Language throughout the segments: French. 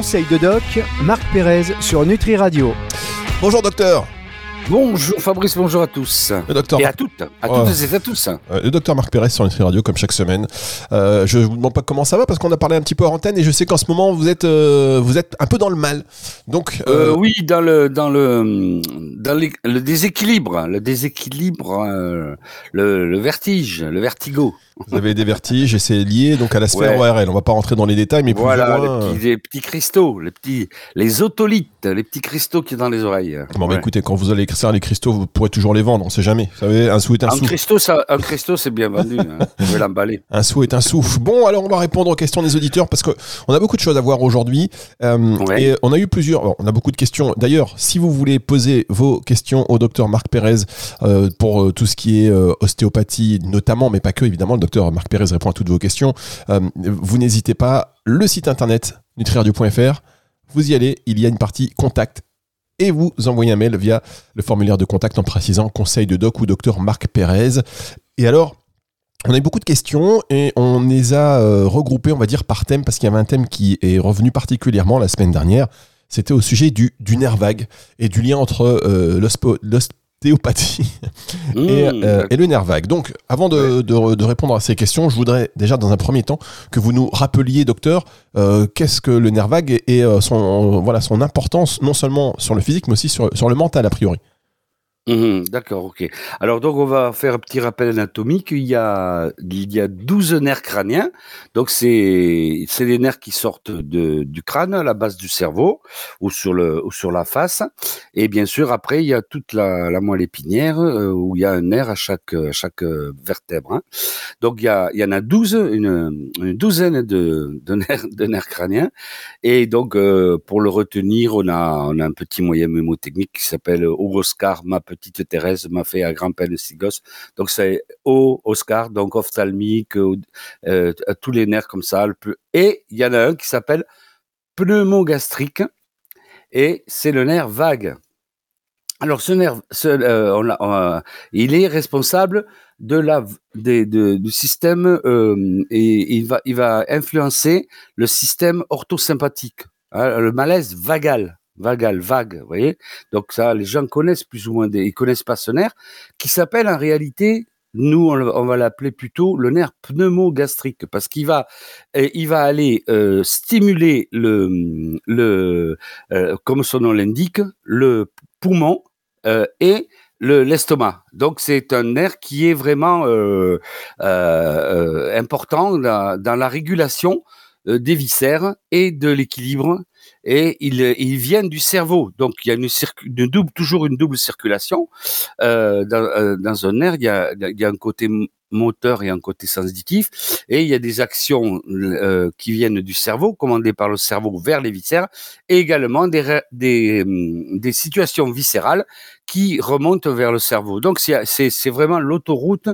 conseil de doc, Marc Pérez sur Nutri Radio. Bonjour docteur. Bonjour Fabrice, bonjour à tous. Le docteur Et à toutes, à Ouais. toutes et à tous. Euh, le docteur Marc Pérez sur Nutri Radio comme chaque semaine. Euh, je vous demande pas comment ça va parce qu'on a parlé un petit peu en antenne et je sais qu'en ce moment vous êtes euh, vous êtes un peu dans le mal. Donc Euh, oui, dans le dans le dans les- le déséquilibre, le déséquilibre, le, le vertige, le vertigo. vous avez des vertiges et c'est lié donc à la sphère Ouais. ORL. On va pas rentrer dans les détails mais plus voilà, ou moins. les, petits, les petits cristaux, les petits, les otolithes, les petits cristaux qui sont dans les oreilles. Bon bah écoutez quand vous allez les cristaux vous pourrez toujours les vendre on sait jamais. Vous savez un sou est un Un sou. cristaux, ça, un cristaux, c'est bien vendu. Hein. Vous pouvez l'emballer. Un sou est un souffle. Bon, alors on va répondre aux questions des auditeurs parce que on a beaucoup de choses à voir aujourd'hui. Euh, Ouais. Et on a eu plusieurs. bon, on a beaucoup de questions. D'ailleurs, si vous voulez poser vos questions au docteur Marc Pérez euh, pour euh, tout ce qui est ostéopathie, notamment, mais pas que, évidemment, le docteur Marc Pérez répond à toutes vos questions. Vous n'hésitez pas. Le site internet nutriradio.fr, vous y allez. Il y a une partie contact. Et vous envoyez un mail via le formulaire de contact en précisant conseil de doc ou docteur Marc Pérez. Et alors, on a eu beaucoup de questions et on les a euh, regroupées, on va dire, par thème, parce qu'il y avait un thème qui est revenu particulièrement la semaine dernière. C'était au sujet du, nerf vague et du lien entre euh, et, Mmh, euh, et le nerf vague. Donc, avant de, de- de répondre à ces questions, je voudrais déjà, dans un premier temps, que vous nous rappeliez, docteur, euh, qu'est-ce que le nerf vague et, et, euh, son, voilà, son importance, non seulement sur le physique, mais aussi sur, sur le mental, a priori. Mhm, D'accord, ok. Alors donc on va faire un petit rappel anatomique. Il y a il y a 12 nerfs crâniens. Donc c'est c'est les nerfs qui sortent de du crâne à la base du cerveau ou sur le ou sur la face. Et bien sûr après il y a toute la, moelle épinière euh, où il y a un nerf à chaque chaque vertèbre. hein. Donc il y a il y en a 12 une, douzaine de de nerfs crâniens. Et donc euh, pour le retenir on a on a un petit moyen mémotechnique qui s'appelle O Oscar ma petite Thérèse m'a fait à grand peine six gosses. Donc c'est O Oscar, donc ophtalmique, euh, euh, tous les nerfs comme ça. Et il y en a un qui s'appelle pneumogastrique et c'est le nerf vague. Alors ce nerf, euh, il est responsable de la du système et il va il va influencer le système orthosympathique, hein, le malaise vagal, vagal, vague, vous voyez. Donc ça, les gens connaissent plus ou moins, des, ils connaissent pas ce nerf, qui s'appelle en réalité, nous on, va l'appeler plutôt le nerf pneumogastrique, parce qu'il va, euh, aller euh, stimuler le, euh, comme son nom l'indique, le poumon et le l'estomac. Donc c'est un nerf qui est vraiment important dans, la régulation des viscères et de l'équilibre et il, il vient du cerveau. Donc il y a une, une double, toujours une double circulation euh, dans, euh, dans un nerf. Il y, a, il y a un côté moteur et un côté sensitif, et il y a des actions euh, qui viennent du cerveau, commandées par le cerveau vers les viscères, et également des, des, hum, des situations viscérales qui remontent vers le cerveau. Donc c'est vraiment l'autoroute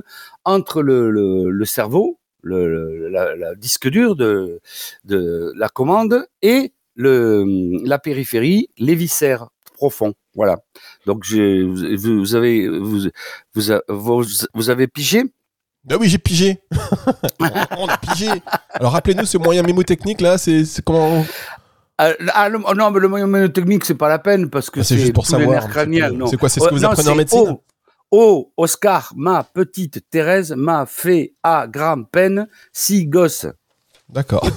entre le, le, le cerveau, le- la, la disque dur de, de la commande et le, la périphérie, les viscères profonds. Voilà. Donc je, vous, vous avez vous, vous, vous, vous avez pigé? Ah oui, j'ai pigé. on a pigé. Alors rappelez-nous ce moyen mémotechnique là, c'est comment ah, ah, le- oh non, mais le moyen mémotechnique, c'est pas la peine parce que Ah, c'est juste pour savoir. C'est quoi, c'est ce que vous non, apprenez en médecine? Oh, oh, Oscar, ma petite Thérèse m'a fait à grand peine six gosses. D'accord.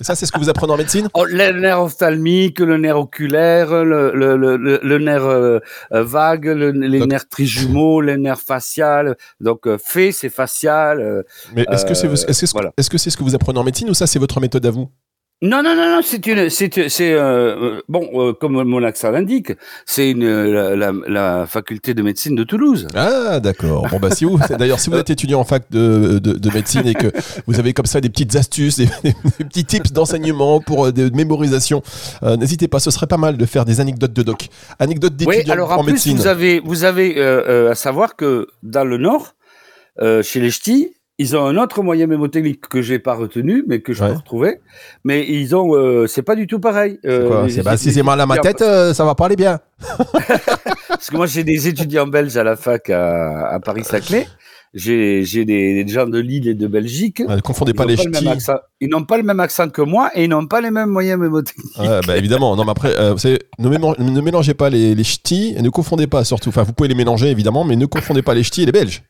Et ça, c'est ce que vous apprenez en médecine? Oh, le nerf ophtalmique, le nerf oculaire, le, le, le, le, nerf euh, euh, vague, le- les Donc- nerfs trijumeaux, les nerfs faciales. Donc, euh, fait, c'est facial. euh. Mais est-ce que c'est Euh, est-ce que voilà. que c'est ce que vous apprenez en médecine ou ça c'est votre méthode à vous? Non, non, non, non, c'est une, c'est, c'est, euh, euh, bon, euh, comme mon accent l'indique, c'est une, la, la, la faculté de médecine de Toulouse. Ah d'accord. Bon bah si vous d'ailleurs si vous êtes étudiant en fac de, de, de médecine et que vous avez comme ça des petites astuces, des, des petits tips d'enseignement pour euh, de mémorisation, euh, n'hésitez pas. Ce serait pas mal de faire des anecdotes de doc, anecdotes Oui, d'étudiants alors en, en plus, médecine. vous avez, vous avez euh, euh, à savoir que dans le Nord, euh, chez les ch'tis, ils ont un autre moyen mémotechnique que j'ai pas retenu, mais que je Ouais. peux retrouver. Mais ils ont, euh, c'est pas du tout pareil. Euh, quoi bah, si c'est mal à ma tête, euh, ça va pas aller bien. Parce que moi, j'ai des étudiants belges à la fac à, à Paris-Saclay. j'ai des, des, gens de Lille et de Belgique. ne confondez pas les ch'tis. Ils n'ont pas le même accent que moi et ils n'ont pas les mêmes moyens mémotechniques. Bah évidemment. Non, mais après, euh, ne, mélangez pas les, les ch'tis et ne confondez pas surtout. Enfin, vous pouvez les mélanger évidemment, mais ne confondez pas les ch'tis et les Belges.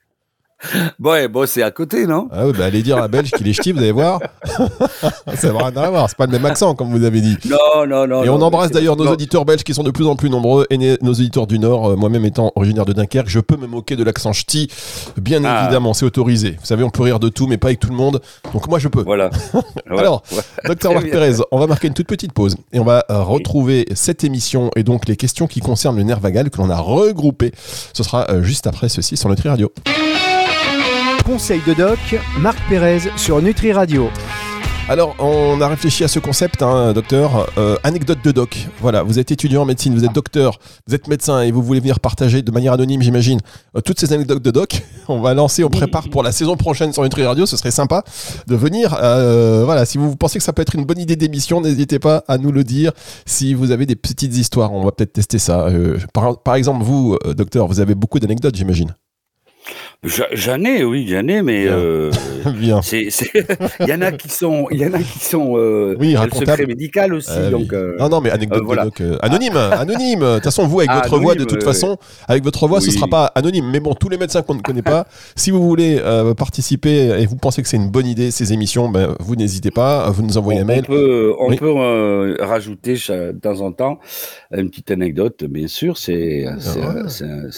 Bon, bon c'est à côté, non? Ah oui, bah allez dire à Belge qu'il est ch'ti, vous allez voir. ça va rien à voir, c'est pas le même accent, comme vous avez dit. Non, non, non. Et on embrasse d'ailleurs nos auditeurs belges qui sont de plus en plus nombreux et nos auditeurs du Nord. Euh, moi-même étant originaire de Dunkerque, je peux me moquer de l'accent ch'ti. Bien ah. évidemment, c'est autorisé. Vous savez, on peut rire de tout, mais pas avec tout le monde. Donc moi, je peux. Voilà. Alors, docteur Marc Pérez, on va marquer une toute petite pause et on va euh, retrouver cette émission et donc les questions qui concernent le nerf vagal que l'on a regroupé. Ce sera euh, juste après ceci sur Nutri Radio. Conseil de doc, Marc Pérez sur Nutri Radio. Alors, on a réfléchi à ce concept, hein, docteur. Euh, anecdote de doc. Voilà, vous êtes étudiant en médecine, vous êtes docteur, vous êtes médecin et vous voulez venir partager de manière anonyme, j'imagine, euh, toutes ces anecdotes de doc. On va lancer, on prépare pour la saison prochaine sur Nutri Radio. Ce serait sympa de venir. Euh, voilà, si vous pensez que ça peut être une bonne idée d'émission, n'hésitez pas à nous le dire. Si vous avez des petites histoires, on va peut-être tester ça. par exemple, vous, docteur, vous avez beaucoup d'anecdotes, j'imagine. J'en ai, oui, j'en ai, mais euh, Bien. il y en a qui sont, il y en a qui sont euh, oui, le secret médical aussi. Euh, donc, non, non, mais anecdote anonyme, anonyme. De toute façon, vous avec votre voix, de toute façon, avec votre voix, ce sera pas anonyme. Mais bon, tous les médecins qu'on ne connaît pas, si vous voulez participer et vous pensez que c'est une bonne idée ces émissions, ben, vous n'hésitez pas, vous nous envoyez un mail. On peut, on peut rajouter de temps en temps une petite anecdote, bien sûr. C'est,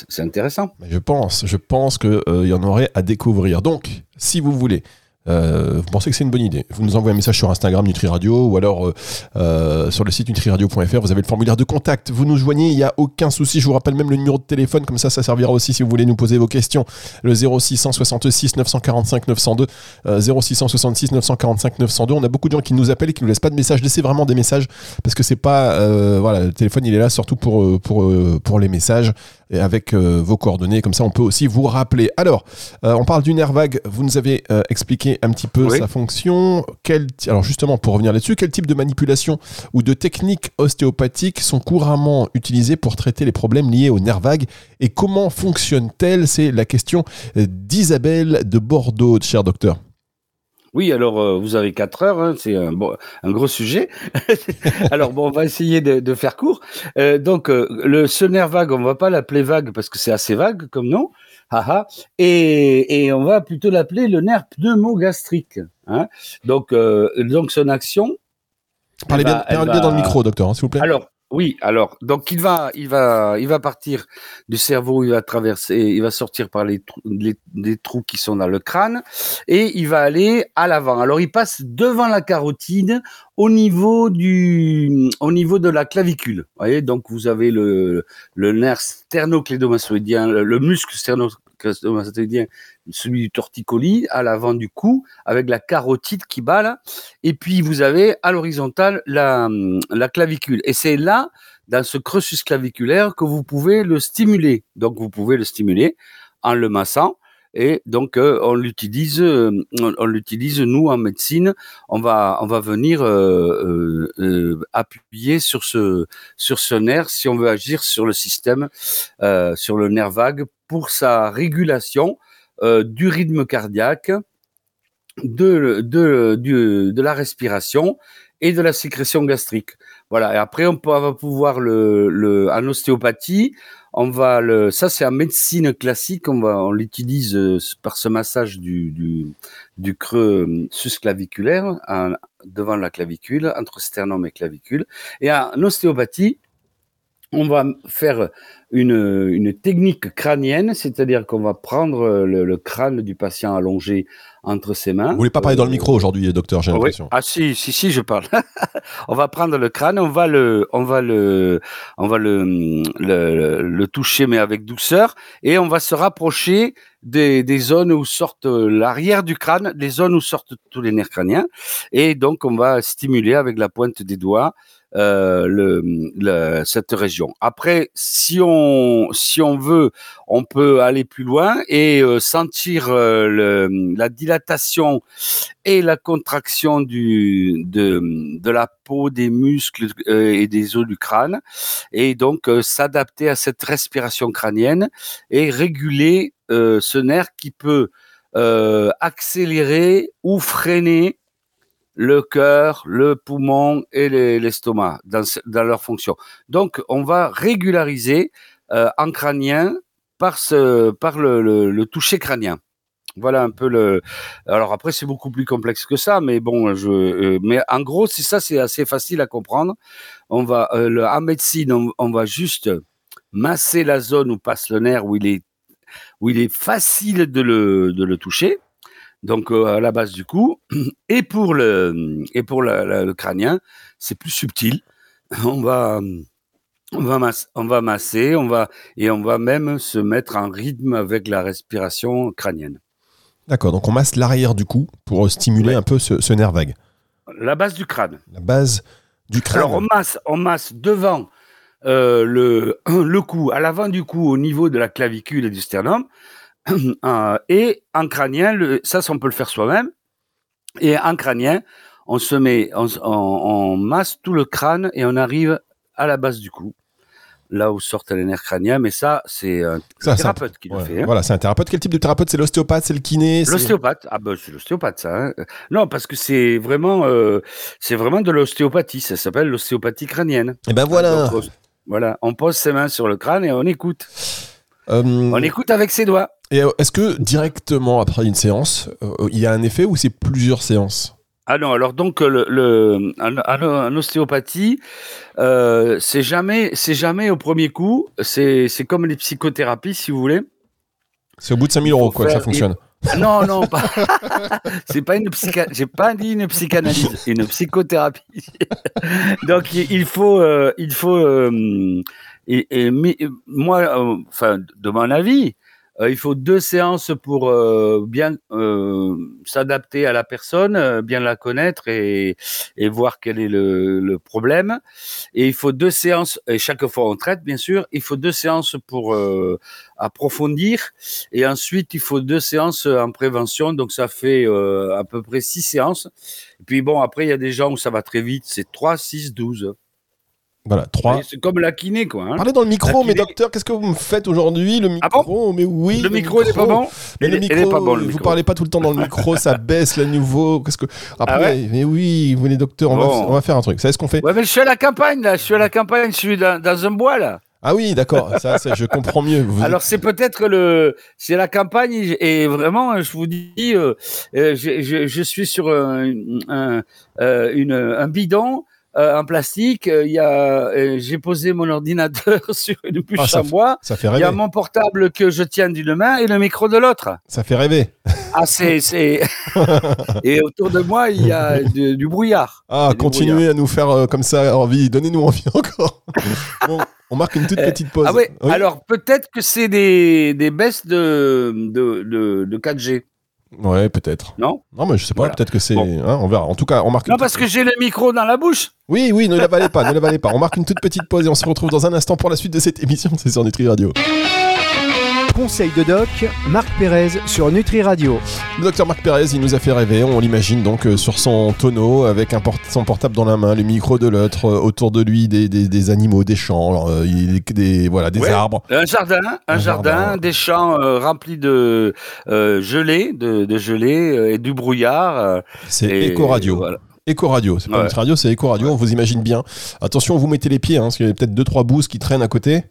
c'est intéressant. Je pense, je pense que il y en aurait à découvrir. Donc, si vous voulez euh, vous pensez que c'est une bonne idée Vous nous envoyez un message sur Instagram Nutri Radio ou alors euh, euh, sur le site nutriradio.fr. Vous avez le formulaire de contact. Vous nous joignez, il n'y a aucun souci. Je vous rappelle même le numéro de téléphone, comme ça, ça servira aussi si vous voulez nous poser vos questions. Le 0666 945 902, 0666 945 902. On a beaucoup de gens qui nous appellent et qui nous laissent pas de messages. Laissez vraiment des messages parce que c'est pas voilà, le téléphone il est là surtout pour pour pour les messages et avec vos coordonnées. Comme ça, on peut aussi vous rappeler. Alors, on parle du nerf vague. Vous nous avez expliqué un petit peu sa fonction. Quel, alors justement, pour revenir là-dessus, quel type de manipulation ou de techniques ostéopathiques sont couramment utilisées pour traiter les problèmes liés au nerf vague et comment fonctionne-t-elle? C'est la question d'Isabelle de Bordeaux, cher docteur. Oui, alors euh, vous avez quatre heures, hein, c'est un, bon, un gros sujet. alors bon, on va essayer de, faire court. Euh, donc euh, le ce nerf vague, on va pas l'appeler vague parce que c'est assez vague comme nom. Et, et on va plutôt l'appeler le nerf pneumogastrique. Hein. Donc, euh, donc son action. Parlez bien, dans le micro, docteur, hein, s'il vous plaît. Alors, oui, alors donc il va, il va, il va partir du cerveau, il va traverser, il va sortir par les, les, trous qui sont dans le crâne et il va aller à l'avant. Alors il passe devant la carotide au niveau du, au niveau de la clavicule. Vous voyez, donc vous avez le, le nerf sternoclédomastoïdien, le, le muscle sternoclédomastoïdien celui du torticolis à l'avant du cou avec la carotide qui bat là. Et puis vous avez à l'horizontale la, la clavicule. Et c'est là, dans ce creusus claviculaire, que vous pouvez le stimuler. Donc vous pouvez le stimuler en le massant. Et donc euh, on l'utilise, euh, on, l'utilise nous en médecine. On va, on va venir euh, appuyer sur ce, sur ce nerf si on veut agir sur le système, sur le nerf vague pour sa régulation euh, du rythme cardiaque, de, de, de, la respiration et de la sécrétion gastrique. Voilà. Et après, on, va pouvoir le, le, en ostéopathie, on va le, ça c'est en médecine classique, on va, on l'utilise euh, par ce massage du, du, du creux euh, susclaviculaire devant la clavicule, entre sternum et clavicule. Et en ostéopathie, on va faire une, une technique crânienne, c'est-à-dire qu'on va prendre le, crâne du patient allongé entre ses mains. Vous voulez pas parler dans le micro aujourd'hui, docteur, j'ai l'impression. Ah si, si, si, je parle. on va prendre le crâne, on va le, on va le, on va le, le, le toucher, mais avec douceur, et on va se rapprocher des, des zones où sortent l'arrière du crâne, des zones où sortent tous les nerfs crâniens, et donc on va stimuler avec la pointe des doigts euh, cette région. Après, si on, si on veut, on peut aller plus loin et euh, sentir euh, la dilatation et la contraction du, de, de la peau, des muscles et des os du crâne, et donc s'adapter à cette respiration crânienne et réguler ce nerf qui peut accélérer ou freiner le cœur, le poumon et les- l'estomac dans, leur fonction. Donc, on va régulariser euh, en crânien par, le, toucher crânien. Voilà un peu le. Alors après, c'est beaucoup plus complexe que ça, mais bon, euh, mais en gros, c'est ça, c'est assez facile à comprendre. On va euh, le, en médecine, on, va juste masser la zone où passe le nerf, où il est, où il est facile de de le toucher. Donc euh, à la base du cou. Et pour le, et pour la- la- le crânien, c'est plus subtil. On va, on va, on va masser, on va, et on va même se mettre en rythme avec la respiration crânienne. D'accord, donc on masse l'arrière du cou pour euh, stimuler Ouais. un peu ce, ce nerf vague. La base du crâne. La base du crâne. Alors on masse, on masse devant euh, le, le cou, à l'avant du cou, au niveau de la clavicule et du sternum, et en crânien, le, ça, ça, on peut le faire soi-même. Et en crânien, on se met, on, on- on masse tout le crâne et on arrive à la base du cou, là où sortent les nerfs crâniens. Mais ça, c'est un Ça, c'est un- thérapeute qui le Ouais, fait. hein. Voilà, c'est un thérapeute. Quel type de thérapeute? C'est l'ostéopathe, c'est le kiné L'ostéopathe, ah ben c'est l'ostéopathe ça. hein. Non, parce que c'est vraiment, euh, c'est vraiment de l'ostéopathie. Ça s'appelle l'ostéopathie crânienne. Et ben voilà. Donc, voilà, on pose ses mains sur le crâne et on écoute. Euh, On écoute avec ses doigts. et euh, est-ce que directement après une séance, euh, il y a un effet ou c'est plusieurs séances? Ah non, alors donc le, en ostéopathie, euh, c'est jamais, c'est jamais au premier coup. C'est, c'est comme les psychothérapies, si vous voulez. C'est au bout de 5000 euros quoi, que ça fonctionne. Non, non, pas. c'est pas une psycha. J'ai pas dit une psychanalyse, une psychothérapie. Donc il faut, il faut. Et, et moi, euh, enfin, de mon avis, euh, il faut deux séances pour euh, bien euh, s'adapter à la personne, bien la connaître et, et voir quel est le, le problème. Et il faut deux séances, et chaque fois on traite, bien sûr, il faut deux séances pour approfondir. Et ensuite, il faut deux séances en prévention, donc ça fait à peu près six séances. Et puis bon, après, il y a des gens où ça va très vite, c'est 3, 6, 12. Voilà, 3. C'est comme la kiné, quoi. hein. Parlez dans le micro, mais docteur, qu'est-ce que vous me faites aujourd'hui? Le micro, Ah bon? mais oui. le micro, il est pas bon? Mais Il le micro, est pas bon, le vous micro. parlez pas tout le temps dans le micro, ça baisse le niveau. Qu'est-ce que après Ah ouais? Mais oui, vous les docteurs, on, va, Bon. on va faire un truc. Vous savez ce qu'on fait? Ouais, mais je suis à la campagne, là. Je suis à la campagne, je suis dans, dans un bois, là. Ah oui, d'accord. Ça, ça, je comprends mieux. Vous- Alors, c'est peut-être le. C'est la campagne, et vraiment, je vous dis, euh, euh, je, je, je suis sur un, un, euh, une, un bidon. Euh, en plastique, euh, il y a, euh, j'ai posé mon ordinateur sur une bûche Ah, ça fait- bois. ça fait Il y rêver. a mon portable que je tiens d'une main et le micro de l'autre. Ça fait rêver. Ah, c'est, c'est... et autour de moi, il y a du brouillard. Ah, continuez à nous faire euh, comme ça envie. Donnez-nous envie encore. Bon, on marque une toute Euh, petite pause. Ah ouais, Oui. alors peut-être que c'est des, des baisses de, de, de, de 4G, Ouais, peut-être. non Non, mais je sais pas. Voilà. Peut-être que c'est. Bon. hein, on verra. En tout cas, on marque. Non, parce que j'ai le micro dans la bouche. Oui, oui, ne l'avalez pas, ne l'avalez pas. On marque une toute petite pause et on se retrouve dans un instant pour la suite de cette émission. C'est sur Nutri Radio. Conseil de doc, Marc Pérez sur Nutri Radio. Le docteur Marc Pérez, il nous a fait rêver. On l'imagine donc euh, sur son tonneau avec un port- son portable dans la main, le micro de l'autre, euh, autour de lui des, des- des animaux, des champs, euh, des, voilà, des Ouais. arbres. Un jardin, un, Un jardin, jardin. des champs euh, remplis de euh, gelée, de, de gelée euh, et du brouillard. euh, C'est éco-radio. voilà. Éco-radio, c'est pas Ouais. Nutri Radio, c'est éco-radio, on vous imagine bien. Attention, vous mettez les pieds, hein, parce qu'il y a peut-être deux trois bouses qui traînent à côté.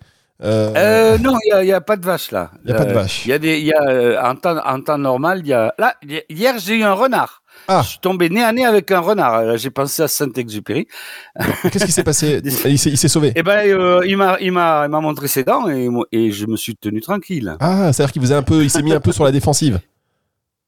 Euh, Euh, non, il n'y a, pas de vache là. Il y a pas de Euh, vache. Il y a des, y a, euh, en, temps, en temps normal, il y a. Là, hi- hier, j'ai eu un renard. Ah. Je suis tombé nez à nez avec un renard. J'ai pensé à Saint-Exupéry. Qu'est-ce qui s'est passé? Il s'est sauvé. Eh ben, euh, il m'a, il montré ses dents et, et je me suis tenu tranquille. Ah, c'est-à-dire qu'il vous a un peu, il s'est mis un peu sur la défensive.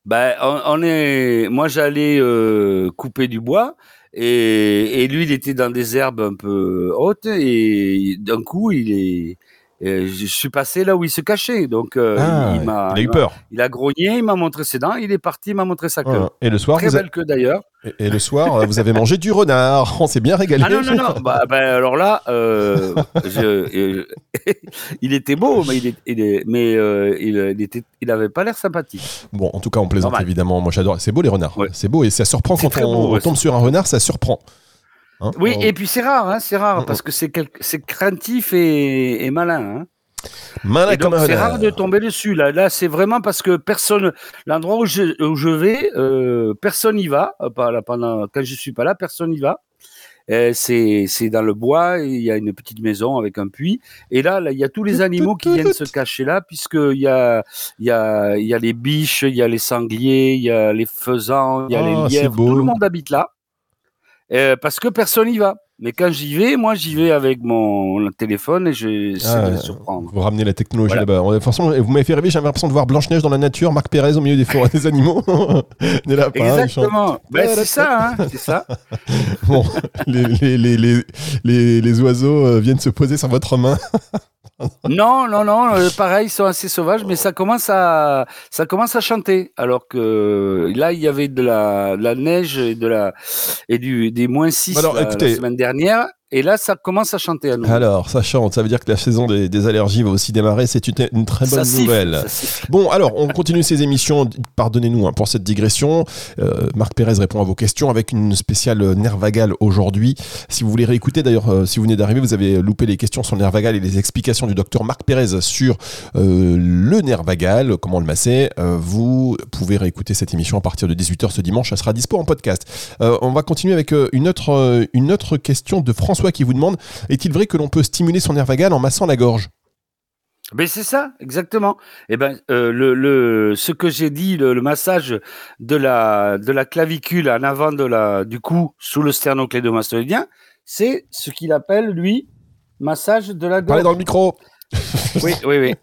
Ben, on, on est, moi, j'allais euh, couper du bois et, et lui, il était dans des herbes un peu hautes et d'un coup, il est, je suis passé là où il se cachait. Donc, euh, Ah, il, il a eu peur. il a grogné, il m'a montré ses dents, il est parti, il m'a montré sa queue. Et le soir, Très vous a- belle queue d'ailleurs. et, et le soir, euh, vous avez mangé du renard. On s'est bien régalé. Ah non, non, non. bah, bah, alors là, euh, je, il était beau, mais il, est, il est- mais, euh, il, il était, il avait pas l'air sympathique. Bon, en tout cas, on plaisante Normal. évidemment. Moi, j'adore. C'est beau les renards. Ouais. C'est beau et ça surprend quand on, beau, ouais, on tombe sur un renard, ça surprend. Hein Oui, On- et puis c'est rare, hein, c'est rare, Mm, parce que c'est quel- craintif et, et malin. Hein. c'est rare de tomber dessus. Là, là c'est vraiment parce que personne, l'endroit où je, vais, euh, personne n'y va. Pendant, quand je suis pas là, personne n'y va. C'est dans le bois, il y a une petite maison avec un puits. Et là, il y a tous les animaux qui viennent se cacher là, puisqu'il y a, il y, a, il y a les biches, il y a les sangliers, il y a les faisans, il y a les ah, lièvres. Tout le monde habite là. Parce que personne n'y va. Mais quand j'y vais, moi, j'y vais avec mon téléphone et je ah, de surprendre. Vous ramenez la technologie là-bas. vous m'avez fait rêver, j'avais l'impression de voir Blanche-Neige dans la nature, Marc Pérez au milieu des forêts des animaux. des Exactement. Ben, c'est ça, hein, c'est ça. bon, les, les, les, les, oiseaux euh, viennent se poser sur votre main. non, non, non. Euh, pareil, ils sont assez sauvages, mais ça commence à, ça commence à chanter. Alors que là, il y avait de la, de la neige et de la et du des moins 6 la, la semaine dernière. Et là, ça commence à chanter à nous. Alors, ça chante. Ça veut dire que la saison des, allergies va aussi démarrer. C'est une, très bonne nouvelle. bon, alors, on continue ces émissions. Pardonnez-nous hein, pour cette digression. Euh, Marc Pérez répond à vos questions avec une spéciale nerf vagal aujourd'hui. Si vous voulez réécouter, d'ailleurs, euh, si vous venez d'arriver, vous avez loupé les questions sur le nerf vagal et les explications du docteur Marc Pérez sur euh, le nerf vagal, comment le masser. vous pouvez réécouter cette émission à partir de 18h ce dimanche. Ça sera dispo en podcast. on va continuer avec une autre, une autre question de François qui vous demande est-il vrai que l'on peut stimuler son nerf vagal en massant la gorge? Ben c'est ça, exactement. Eh ben euh, le, ce que j'ai dit, le, massage de la de la clavicule en avant de la du cou sous le sternoclédomastoïdien, c'est ce qu'il appelle lui massage de la gorge. Parlez dans le micro oui, oui, oui.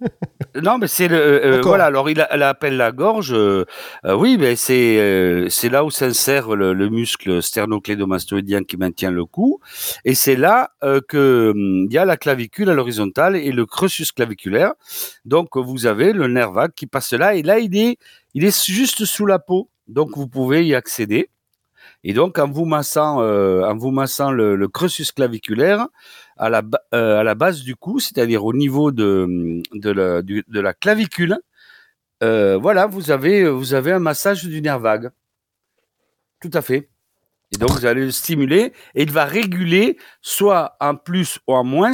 Non, mais c'est le euh, euh, voilà. Alors il, appelle la gorge. Euh, oui, mais c'est c'est là où s'insère le, le, muscle sternoclédomastoïdien qui maintient le cou, et c'est là que hum, il y a la clavicule à l'horizontale et le creusus claviculaire. Donc vous avez le nerf vague qui passe là, et là il est il est juste sous la peau. Donc vous pouvez y accéder. Et donc en vous massant en vous massant le, le creusus claviculaire, à la, euh, à la base du cou, c'est-à-dire au niveau de, de, la, de la clavicule. Euh, voilà, vous avez, vous avez un massage du nerf vague. Tout à fait. Et donc, vous allez le stimuler et il va réguler soit en plus ou en moins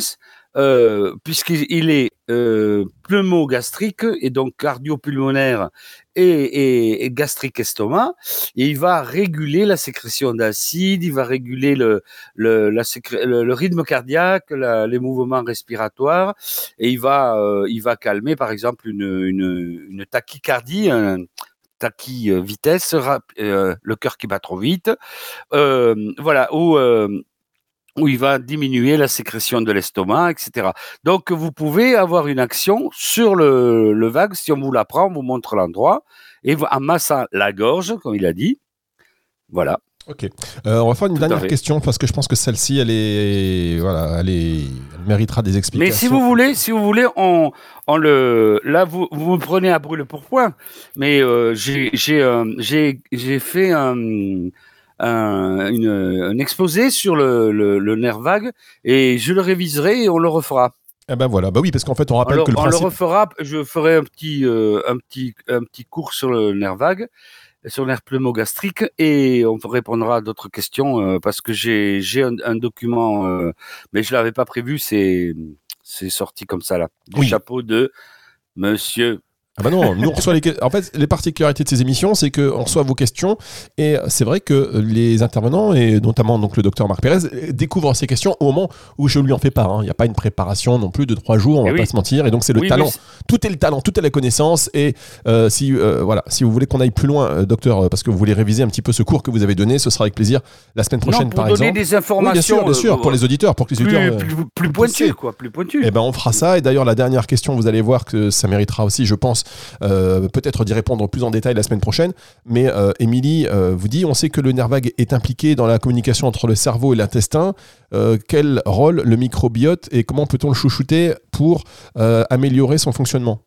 euh, puisqu'il est euh, pneumogastrique et donc cardiopulmonaire et, et, gastrique estomac, et il va réguler la sécrétion d'acide, il va réguler le, le, rythme cardiaque, les mouvements respiratoires, et il va, euh, il va calmer par exemple une, une, une tachycardie, tachy vitesse, euh, le cœur qui bat trop vite, voilà, ou où il va diminuer la sécrétion de l'estomac, etc. Donc, vous pouvez avoir une action sur le, le vague. Si on vous la prend, on vous montre l'endroit. Et en massant la gorge, comme il a dit. Voilà. Ok. Euh, on va faire une dernière question parce que je pense que celle-ci, elle est, voilà, elle est, méritera des explications. Mais si vous voulez, si vous voulez, on, on le, là, vous, vous me prenez à brûle pour point. Mais euh, j'ai, j'ai, euh, j'ai, j'ai fait un, un, une, un exposé sur le, le, nerf vague et je le réviserai et on le refera. Eh ben voilà, bah oui, parce qu'en fait, on rappelle que le principe... On le refera, je ferai un petit, euh, un, petit, un petit cours sur le nerf vague, sur le nerf pneumogastrique, et on répondra à d'autres questions, euh, parce que j'ai un, un document, euh, mais je l'avais pas prévu, c'est sorti comme ça, là, du chapeau de Monsieur ah bah non, nous on reçoit les en fait les particularités de ces émissions, c'est que on reçoit vos questions et c'est vrai que les intervenants et notamment donc le docteur Marc Pérez découvrent ces questions au moment où je lui en fais part. Hein. Il n'y a pas une préparation non plus de trois jours, on eh va pas se mentir. Et donc c'est le talent, tout est le talent, tout est la connaissance. Et euh, si euh, voilà, si vous voulez qu'on aille plus loin, euh, docteur, parce que vous voulez réviser un petit peu ce cours que vous avez donné, ce sera avec plaisir la semaine prochaine non, pour par donner des informations, bien sûr, bien sûr, pour les auditeurs, pour que les plus, auditeurs plus, plus pointues quoi, plus pointues. Et eh ben on fera ça. Et d'ailleurs la dernière question, vous allez voir que ça méritera aussi, je pense. Euh, peut-être d'y répondre plus en détail la semaine prochaine. Mais euh, Émilie euh, vous dit, on sait que le nerf vague est impliqué dans la communication entre le cerveau et l'intestin. quel rôle le microbiote et comment peut-on le chouchouter pour améliorer son fonctionnement?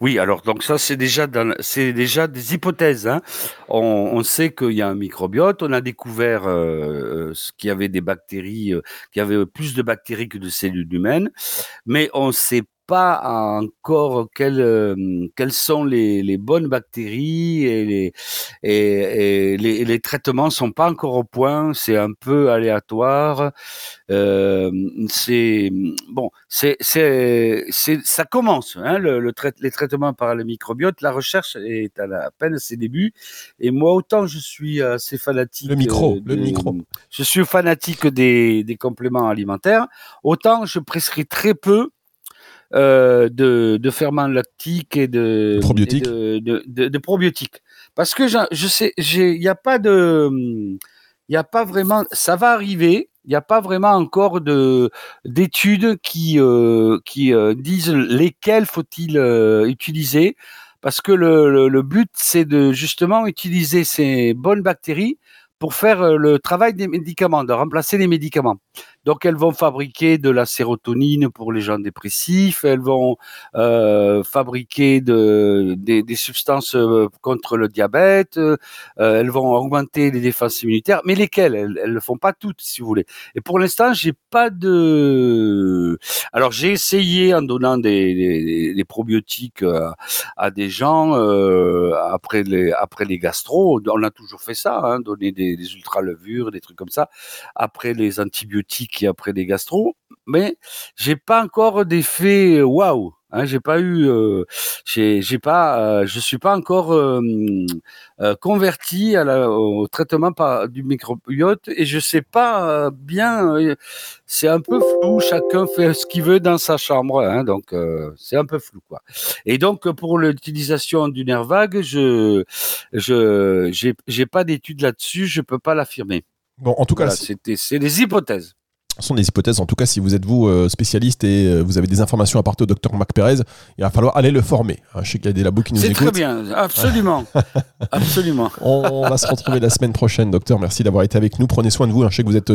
Oui, alors donc ça c'est déjà c'est déjà des hypothèses. Hein. On, sait qu'il y a un microbiote. On a découvert qu'il y avait des bactéries, qu'il y avait plus de bactéries que de cellules humaines, mais on sait pas encore quelles, quelles sont les, les bonnes bactéries et les, et, et les, les traitements sont pas encore au point. C'est un peu aléatoire. Euh, c'est bon, c'est c'est ça commence. Hein, le, le les traitements par le microbiote, la recherche est à, la, peine à ses débuts. Et moi, autant je suis assez fanatique. Le micro, le micro. Je suis fanatique des, des compléments alimentaires. Autant je prescris très peu euh, de, de ferments lactiques et de probiotiques. de, de, de, probiotiques. Parce que je sais, il n'y a pas de, il n'y a pas vraiment, ça va arriver. Il n'y a pas vraiment encore de d'études qui euh, qui euh, disent lesquels faut-il euh, utiliser parce que le, le, le but c'est de justement utiliser ces bonnes bactéries pour faire euh, le travail des médicaments, de remplacer les médicaments. Donc elles vont fabriquer de la sérotonine pour les gens dépressifs, elles vont euh, fabriquer de, des, substances euh, contre le diabète, euh, elles vont augmenter les défenses immunitaires, mais lesquelles? Elles ne le font pas toutes, si vous voulez. Et pour l'instant, j'ai pas de. Alors j'ai essayé en donnant des, probiotiques à, des gens après les après les gastro. On a toujours fait ça, hein, donner des, des ultra-levures, des trucs comme ça après les antibiotiques qui après des gastro, mais j'ai pas encore d'effet euh, waouh. Hein, j'ai pas eu, euh, j'ai, pas, euh, je suis pas encore euh, converti à la, au traitement par, du microbiote et je sais pas bien. c'est un peu flou. Chacun fait ce qu'il veut dans sa chambre, hein, donc c'est un peu flou quoi. Et donc pour l'utilisation du nerf vague, je, je, j'ai, j'ai pas d'études là-dessus. Je peux pas l'affirmer. Bon, en tout cas, c'était, c'est des hypothèses sont des hypothèses. En tout cas, si vous êtes vous euh, spécialiste et euh, vous avez des informations à apporter au docteur Mac Pérez, il va falloir aller le former. Hein, je sais qu'il y a des labos qui nous écoutent. C'est très bien, absolument. absolument. On, va se retrouver la semaine prochaine, docteur. Merci d'avoir été avec nous. Prenez soin de vous. Hein, je sais que vous êtes,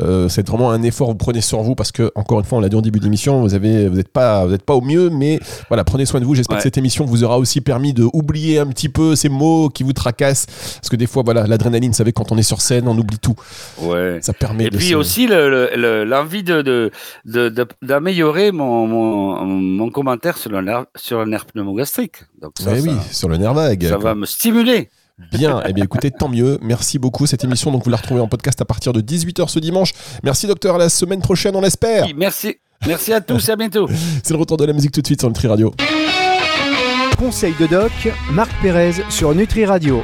euh, c'est vraiment un effort. Vous prenez sur vous parce que, encore une fois, on l'a dit en début d'émission, vous avez, vous n'êtes pas, vous êtes pas au mieux, mais voilà, prenez soin de vous. J'espère que cette émission vous aura aussi permis de oublier un petit peu ces mots qui vous tracassent, parce que des fois, voilà, l'adrénaline, vous savez, quand on est sur scène, on oublie tout. Ouais. Ça permet. Et puis aussi l'envie de d'améliorer mon, mon, mon, commentaire sur le nerf, sur le nerf pneumogastrique. Donc ça, oui, sur le nerf vague. Ça va me stimuler. Bien, eh bien écoutez, tant mieux. Merci beaucoup. Cette émission, donc vous la retrouvez en podcast à partir de 18h ce dimanche. Merci docteur, à la semaine prochaine, on espère. merci. Merci à tous et à bientôt. C'est le retour de la musique tout de suite sur Nutri Radio. Conseil de doc, Marc Pérez sur Nutri Radio.